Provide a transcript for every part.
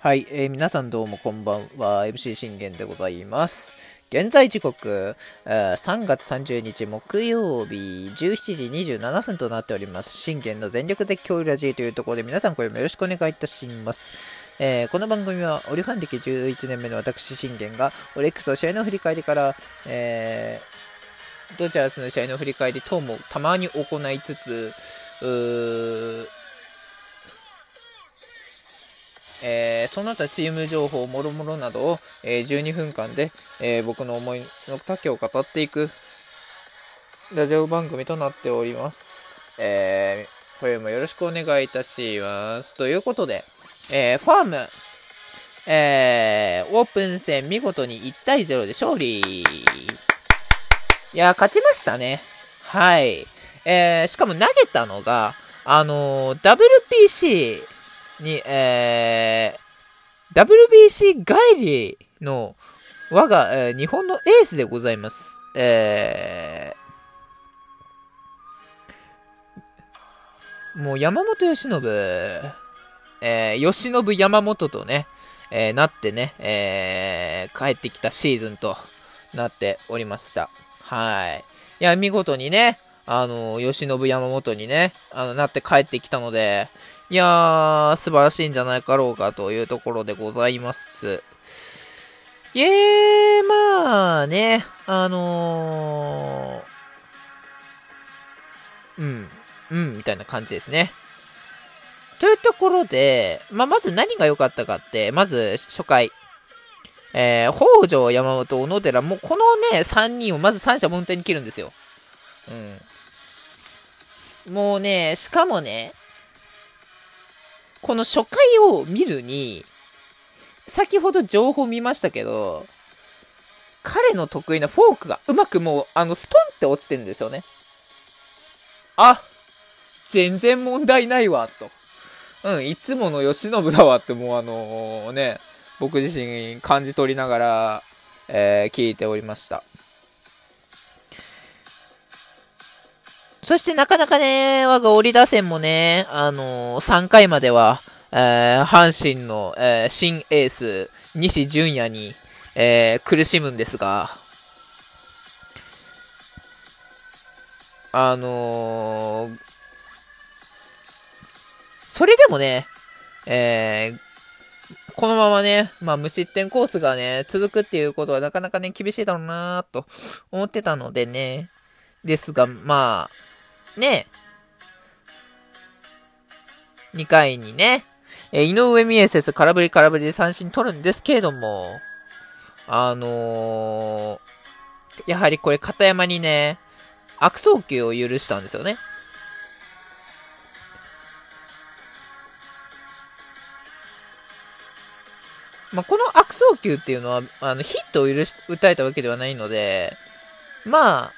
はい、えー、皆さんどうもこんばんは、MC 信玄でございます。現在時刻、3月30日木曜日17時27分となっております。信玄の全力絶叫ラジーというところで皆さんこれもよろしくお願いいたします。えー、この番組はオリファン歴11年目の私信玄がオリックスの試合の振り返りから、えー、ドジャースの試合の振り返り等もたまに行いつつ、えー、その他チーム情報もろもろなどを、えー、12分間で、えー、僕の思いの丈を語っていくラジオ番組となっております。えー、これもよろしくお願いいたします。ということで、えー、ファーム、えー、オープン戦見事に1対0で勝利。いや、勝ちましたね。はい。えー、しかも投げたのが、あのー、WPC に、えー、WBC 帰りの我が、えー、日本のエースでございます。えー、もう山本由伸、えー、由伸山本とね、えー、なってね、えー、帰ってきたシーズンとなっておりました。はい。いや、見事にね、あの、吉信山本にね、あの、なって帰ってきたので、いやー、素晴らしいんじゃないかろうかというところでございます。いえー、まあね、あのー、うん、うん、みたいな感じですね。というところで、まあ、まず何が良かったかって、まず初回、えー、北条、山本、小野寺、もうこのね、3人をまず三者凡退に切るんですよ。うん。もうね、しかもね、この初回を見るに、先ほど情報見ましたけど、彼の得意なフォークがうまくもう、あの、ストンって落ちてるんですよね。あ、全然問題ないわ、と。うん、いつもの慶喜だわってもうあの、ね、僕自身感じ取りながら、えー、聞いておりました。そしてなかなかね、我が折り打線もね、あのー、3回までは、えー、阪神の、えー、新エース、西純也に、え苦しむんですが、あのそれでもね、えこのままね、まあ、無失点コースがね、続くっていうことはなかなかね、厳しいだろうなと思ってたのでね、ですが、まあ、ね、2回にね、え井上美恵選手空振り空振りで三振取るんですけれども、あのー、やはりこれ片山にね、悪送球を許したんですよね。まあ、この悪送球っていうのは、あの、ヒットを許し、打たれたわけではないので、まあ、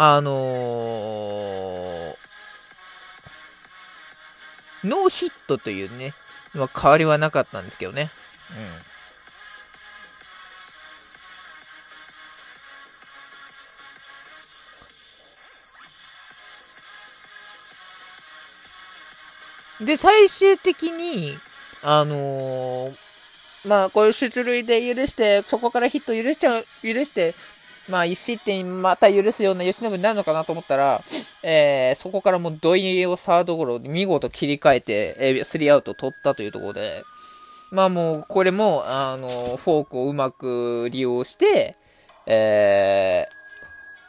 あのー、ノーヒットというね、は変わりはなかったんですけどね。うん。で、最終的に、あのー、まあ、こういう出塁で許して、そこからヒット許しちゃう、許して、まあ、1失点また許すような吉信になるのかなと思ったら、えー、そこからもう土井をサードゴロ見事切り替えて、えー、スリーアウト取ったというところで、まあもう、これも、あの、フォークをうまく利用して、え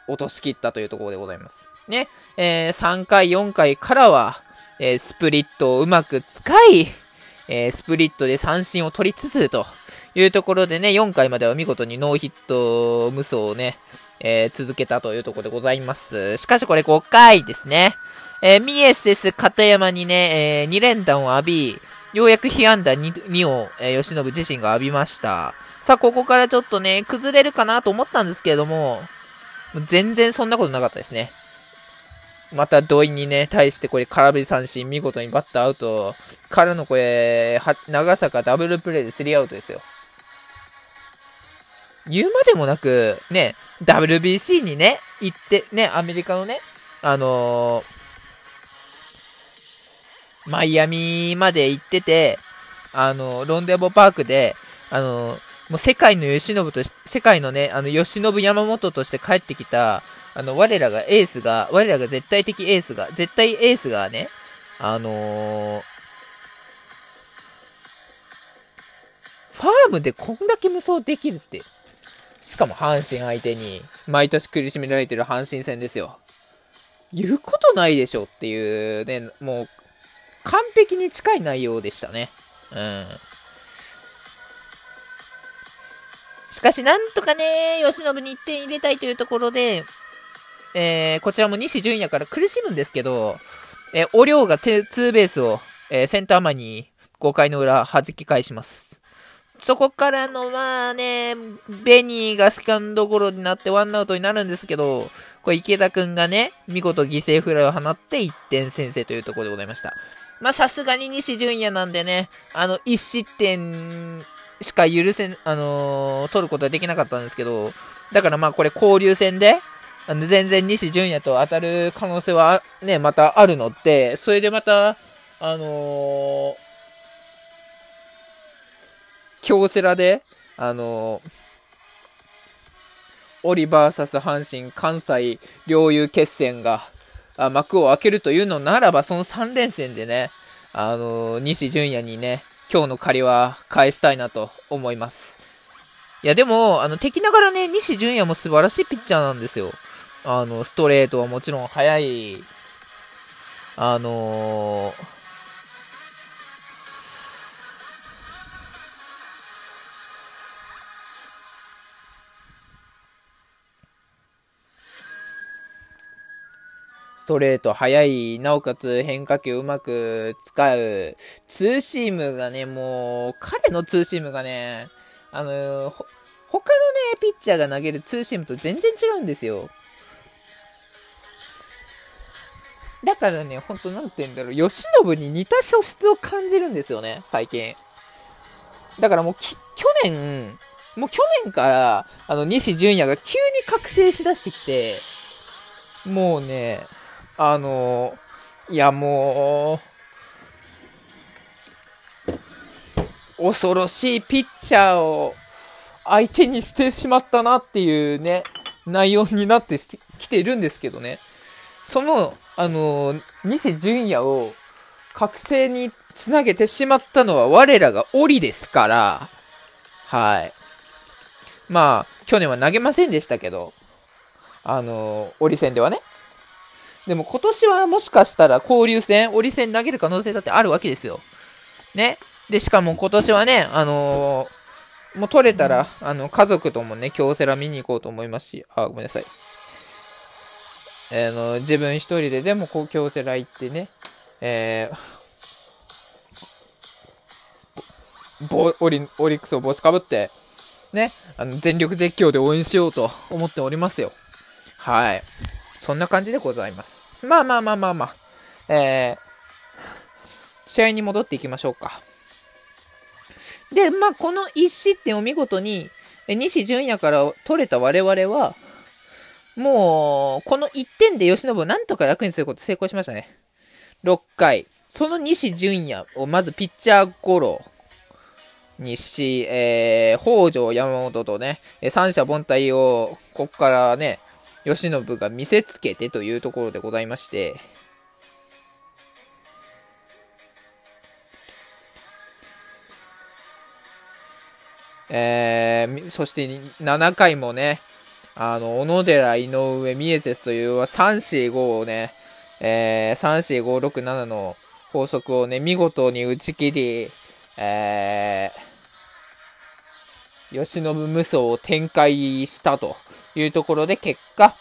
ー、落とし切ったというところでございます。ね、えー、3回、4回からは、えー、スプリットをうまく使い、えー、スプリットで三振を取りつつと、いうところでね、4回までは見事にノーヒット無双をね、えー、続けたというところでございます。しかしこれ5回ですね。えー、ミエセス片山にね、えー、2連弾を浴び、ようやく被安打 2, 2を、えー、吉信自身が浴びました。さあ、ここからちょっとね、崩れるかなと思ったんですけれども、全然そんなことなかったですね。また土井にね、対してこれ空振り三振、見事にバッターアウト。からのこれ、長坂ダブルプレイでスリーアウトですよ。言うまでもなく、ね、WBC にね、行って、ね、アメリカのね、あのー、マイアミまで行ってて、あの、ロンデボパークで、あの、もう世界の慶喜とし、世界のね、あの、慶喜山本として帰ってきた、あの、我らがエースが、我らが絶対的エースが、絶対エースがね、あのー、ファームでこんだけ無双できるって。かも阪神相手に、毎年苦しめられてる阪神戦ですよ。言うことないでしょっていうね、もう、完璧に近い内容でしたね。うん。しかし、なんとかね、吉信に1点入れたいというところで、えー、こちらも西純也から苦しむんですけど、えー、お量がツーベースを、えー、センター前に5回の裏弾き返します。そこからの、まあね、ベニーがセカンドゴロになってワンアウトになるんですけど、これ池田くんがね、見事犠牲フライを放って1点先制というところでございました。まあさすがに西純也なんでね、あの、1失点しか許せん、あのー、取ることはできなかったんですけど、だからまあこれ交流戦で、あの全然西純也と当たる可能性はね、またあるので、それでまた、あのー、京セラで、あのー、オリバーサス阪神関西両友決戦が幕を開けるというのならば、その3連戦でね、あのー、西純也にね、今日の借りは返したいなと思います。いや、でも、あの、敵ながらね、西純也も素晴らしいピッチャーなんですよ。あの、ストレートはもちろん速い、あのー、トレート速い、なおかつ変化球うまく使う、ツーシームがね、もう、彼のツーシームがね、あの、他のね、ピッチャーが投げるツーシームと全然違うんですよ。だからね、ほんとなんて言うんだろう、吉信に似た素質を感じるんですよね、最近。だからもう去年、もう去年から、あの、西純也が急に覚醒しだしてきて、もうね、あの、いやもう、恐ろしいピッチャーを相手にしてしまったなっていうね、内容になってきてるんですけどね。その、あの西純也を覚醒につなげてしまったのは我らがオリですから、はい。まあ、去年は投げませんでしたけど、あのオリ戦ではね。でも今年はもしかしたら交流戦、オリ戦投げる可能性だってあるわけですよ。ね？で、しかも今年はね、あのー、もう取れたら、あの、家族ともね、京セラ見に行こうと思いますし、あ、ごめんなさい。あの、自分一人ででもこう京セラ行ってね、えー、ボオリオリックスを帽子かぶって、ね、あの全力絶叫で応援しようと思っておりますよ。はい。そんな感じでございます。まあまあまあまあまあ。えー、試合に戻っていきましょうか。で、まあこの1失点を見事に、西純也から取れた我々は、もう、この1点で吉信をなんとか楽にすること成功しましたね。6回。その西純也をまずピッチャーゴロにし、えー、北条山本とね、三者凡退を、ここからね、吉信が見せつけてというところでございまして、えー、そして7回もね、あの、小野寺、井上、ミエセスという3、4、5をね、えー、3、4、5、6、7の法則をね、見事に打ち切り、えー、吉信無双を展開したと。いうところで、結果、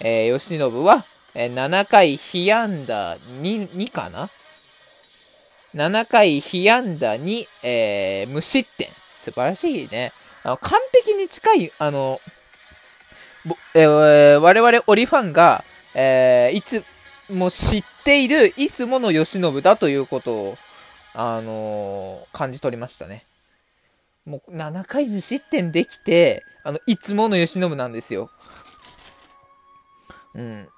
えー、吉信は、えー、7回被安打2、2かな ?7 回被安打2、えー、無失点。素晴らしいね。あの、完璧に近い、あの、えー、我々オリファンが、えー、いつも知っている、いつもの慶喜だということを、あのー、感じ取りましたね。もう7回無失点できて、あの、いつもの慶喜なんですよ。うん。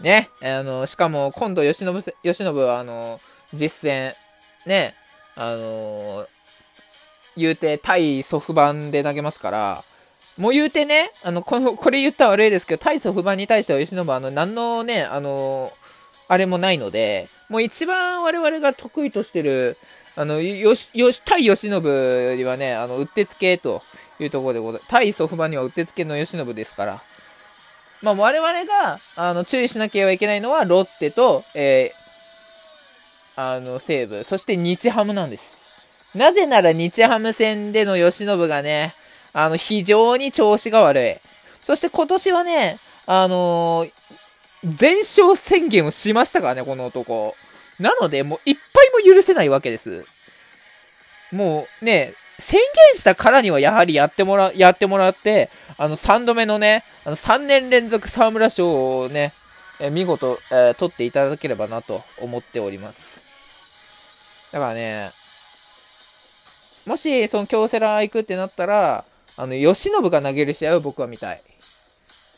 ね、あの、しかも今度、吉信、吉信は、あの、実戦、ね、あの、言うて、対祖父版で投げますから、もう言うてね、あの、この、これ言ったら悪いですけど、対祖父版に対しては吉信は、あの、何のね、あの、あれもないので、もう一番我々が得意としてる、あの、よし、よし、対吉信にはね、あの、うってつけというところでございます。対祖父版にはうってつけの吉信ですから。まあ、我々が、あの、注意しなければいけないのは、ロッテと、えー、あの、西武、そして日ハムなんです。なぜなら日ハム戦での吉信がね、あの、非常に調子が悪い。そして今年はね、あのー、全勝宣言をしましたからね、この男。なので、もういっぱいも許せないわけです。もうね、宣言したからにはやはりやってもら、やってもらって、あの3度目のね、あの3年連続沢村賞をね、え見事、えー、取っていただければなと思っております。だからね、もし、その京セラ行くってなったら、あの、吉信が投げる試合を僕は見たい。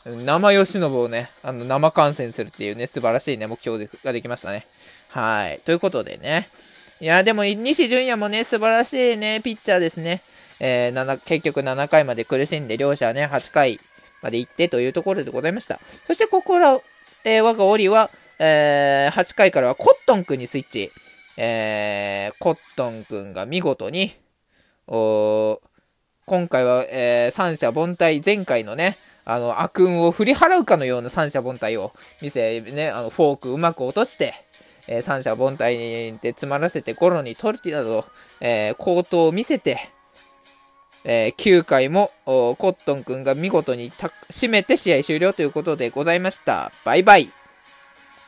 生吉信をね、あの、生観戦するっていうね、素晴らしいね、目標ができましたね。はい。ということでね。いや、でも、西純也もね、素晴らしいね、ピッチャーですね。えー、7、結局7回まで苦しんで、両者ね、8回まで行ってというところでございました。そして、ここら、えー、我がオリは、えー、8回からはコットン君にスイッチ。えー、コットン君が見事に、お今回は、えー、三者凡退、前回のね、あの、悪運を振り払うかのような三者凡退を見せ、ね、あの、フォークうまく落として、えー、三者凡退で詰まらせてゴロに取るなど、えー、高騰を見せて、えー、9回もコットン君が見事に締めて試合終了ということでございました。バイバイ。